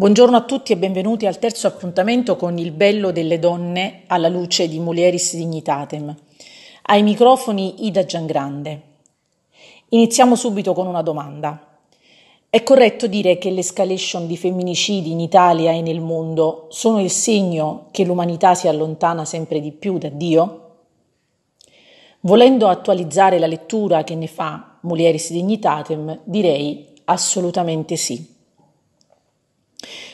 Buongiorno a tutti e benvenuti al terzo appuntamento con il bello delle donne alla luce di Mulieris Dignitatem. Ai microfoni Ida Giangrande. Iniziamo subito con una domanda. È corretto dire che l'escalation di femminicidi in Italia e nel mondo sono il segno che l'umanità si allontana sempre di più da Dio? Volendo attualizzare la lettura che ne fa Mulieris Dignitatem, direi assolutamente sì.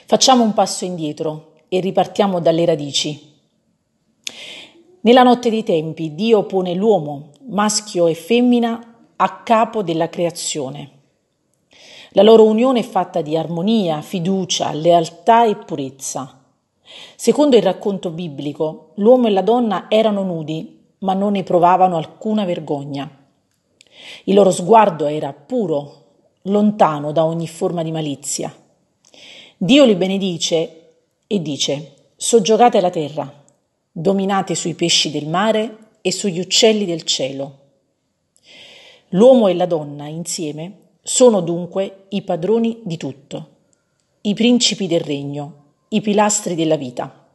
Facciamo un passo indietro e ripartiamo dalle radici. Nella notte dei tempi Dio pone l'uomo, maschio e femmina, a capo della creazione. La loro unione è fatta di armonia, fiducia, lealtà e purezza. Secondo il racconto biblico, l'uomo e la donna erano nudi, ma non ne provavano alcuna vergogna. Il loro sguardo era puro, lontano da ogni forma di malizia. Dio li benedice e dice, soggiogate la terra, dominate sui pesci del mare e sugli uccelli del cielo. L'uomo e la donna insieme sono dunque i padroni di tutto, i principi del regno, i pilastri della vita.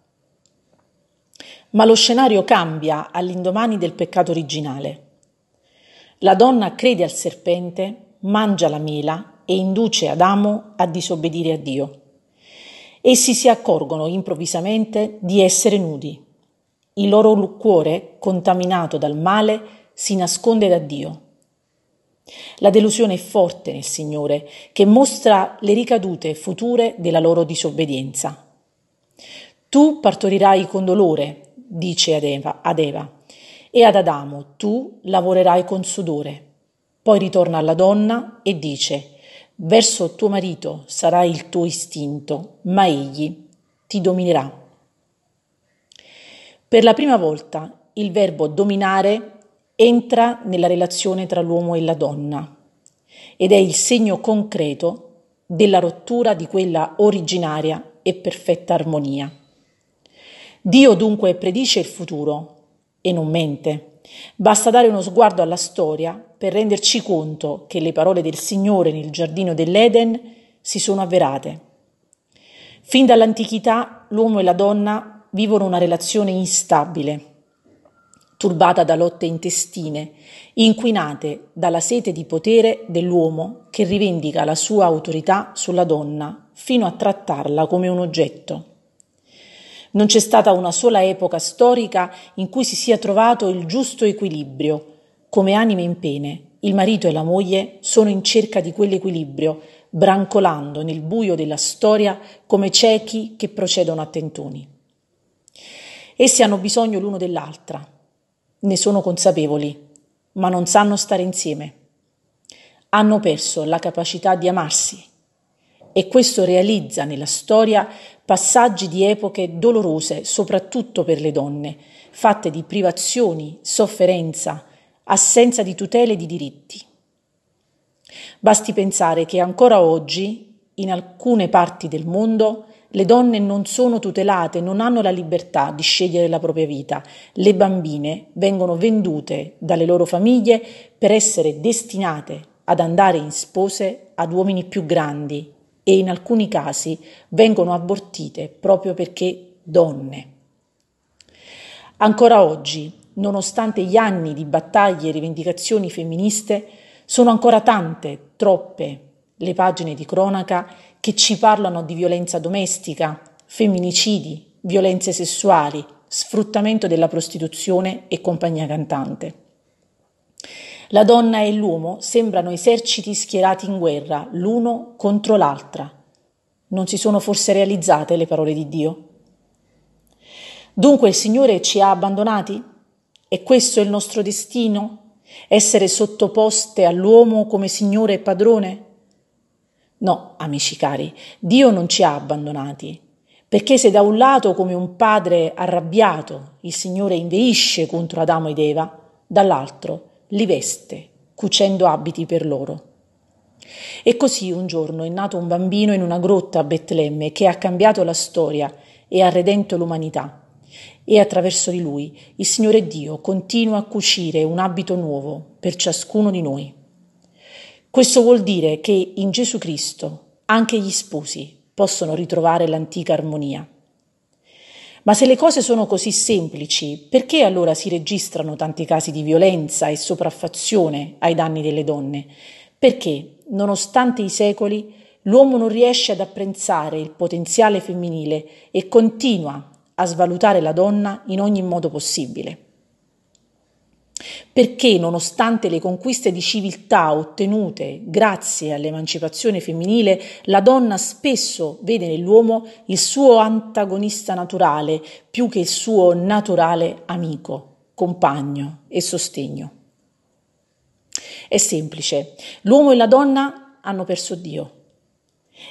Ma lo scenario cambia all'indomani del peccato originale. La donna crede al serpente, mangia la mela e induce Adamo a disobbedire a Dio. Essi si accorgono improvvisamente di essere nudi. Il loro cuore, contaminato dal male, si nasconde da Dio. La delusione è forte nel Signore, che mostra le ricadute future della loro disobbedienza. Tu partorirai con dolore, dice ad Eva, ad Eva, e ad Adamo tu lavorerai con sudore. Poi ritorna alla donna e dice, Verso tuo marito sarà il tuo istinto, ma egli ti dominerà. Per la prima volta il verbo dominare entra nella relazione tra l'uomo e la donna ed è il segno concreto della rottura di quella originaria e perfetta armonia. Dio dunque predice il futuro e non mente. Basta dare uno sguardo alla storia per renderci conto che le parole del Signore nel giardino dell'Eden si sono avverate. Fin dall'antichità l'uomo e la donna vivono una relazione instabile, turbata da lotte intestine, inquinate dalla sete di potere dell'uomo che rivendica la sua autorità sulla donna fino a trattarla come un oggetto. Non c'è stata una sola epoca storica in cui si sia trovato il giusto equilibrio. Come anime in pene, il marito e la moglie sono in cerca di quell'equilibrio, brancolando nel buio della storia come ciechi che procedono a tentoni. Essi hanno bisogno l'uno dell'altra, ne sono consapevoli, ma non sanno stare insieme. Hanno perso la capacità di amarsi e questo realizza nella storia passaggi di epoche dolorose, soprattutto per le donne, fatte di privazioni, sofferenza, assenza di tutele e di diritti. Basti pensare che ancora oggi, in alcune parti del mondo, le donne non sono tutelate, non hanno la libertà di scegliere la propria vita. Le bambine vengono vendute dalle loro famiglie per essere destinate ad andare in spose ad uomini più grandi, e in alcuni casi vengono abortite proprio perché donne. Ancora oggi, nonostante gli anni di battaglie e rivendicazioni femministe, sono ancora tante, troppe, le pagine di cronaca che ci parlano di violenza domestica, femminicidi, violenze sessuali, sfruttamento della prostituzione e compagnia cantante. La donna e l'uomo sembrano eserciti schierati in guerra, l'uno contro l'altra. Non si sono forse realizzate le parole di Dio? Dunque il Signore ci ha abbandonati? E questo è il nostro destino? Essere sottoposte all'uomo come Signore e Padrone? No, amici cari, Dio non ci ha abbandonati, perché se da un lato come un padre arrabbiato il Signore inveisce contro Adamo ed Eva, dall'altro li veste, cucendo abiti per loro. E così un giorno è nato un bambino in una grotta a Betlemme che ha cambiato la storia e ha redento l'umanità. E attraverso di lui il Signore Dio continua a cucire un abito nuovo per ciascuno di noi. Questo vuol dire che in Gesù Cristo anche gli sposi possono ritrovare l'antica armonia. Ma se le cose sono così semplici, perché allora si registrano tanti casi di violenza e sopraffazione ai danni delle donne? Perché, nonostante i secoli, l'uomo non riesce ad apprezzare il potenziale femminile e continua a svalutare la donna in ogni modo possibile. Perché, nonostante le conquiste di civiltà ottenute grazie all'emancipazione femminile, la donna spesso vede nell'uomo il suo antagonista naturale più che il suo naturale amico, compagno e sostegno. È semplice, l'uomo e la donna hanno perso Dio.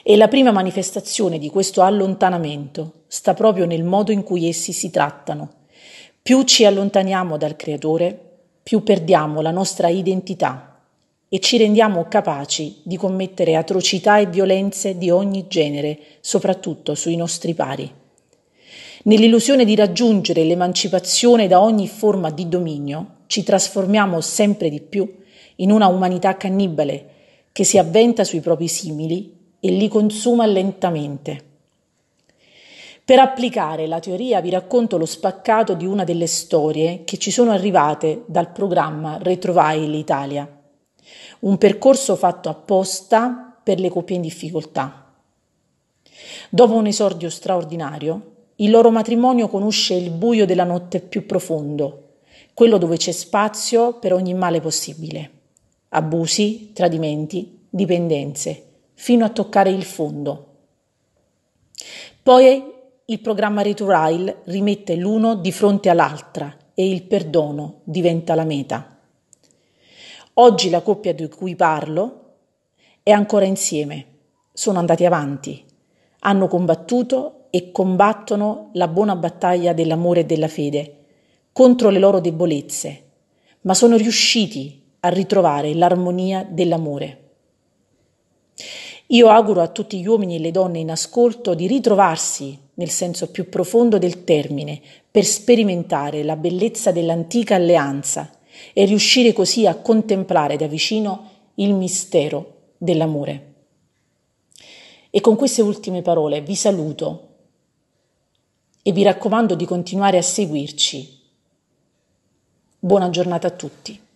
E la prima manifestazione di questo allontanamento sta proprio nel modo in cui essi si trattano. Più ci allontaniamo dal Creatore, più perdiamo la nostra identità e ci rendiamo capaci di commettere atrocità e violenze di ogni genere, soprattutto sui nostri pari. Nell'illusione di raggiungere l'emancipazione da ogni forma di dominio, ci trasformiamo sempre di più in una umanità cannibale che si avventa sui propri simili e li consuma lentamente. Per applicare la teoria vi racconto lo spaccato di una delle storie che ci sono arrivate dal programma Retrovai l'Italia, un percorso fatto apposta per le coppie in difficoltà. Dopo un esordio straordinario, il loro matrimonio conosce il buio della notte più profondo, quello dove c'è spazio per ogni male possibile. Abusi, tradimenti, dipendenze, fino a toccare il fondo. Poi il programma Returail rimette l'uno di fronte all'altra e il perdono diventa la meta. Oggi la coppia di cui parlo è ancora insieme, sono andati avanti, hanno combattuto e combattono la buona battaglia dell'amore e della fede contro le loro debolezze, ma sono riusciti a ritrovare l'armonia dell'amore. Io auguro a tutti gli uomini e le donne in ascolto di ritrovarsi nel senso più profondo del termine per sperimentare la bellezza dell'antica alleanza e riuscire così a contemplare da vicino il mistero dell'amore. E con queste ultime parole vi saluto e vi raccomando di continuare a seguirci. Buona giornata a tutti.